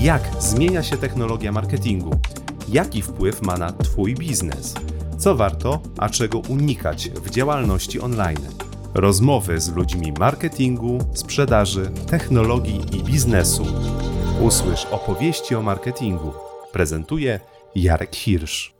Jak zmienia się technologia marketingu? Jaki wpływ ma na Twój biznes? Co warto, a czego unikać w działalności online? Rozmowy z ludźmi marketingu, sprzedaży, technologii i biznesu. Usłysz opowieści o marketingu. Prezentuje Jarek Hirsch.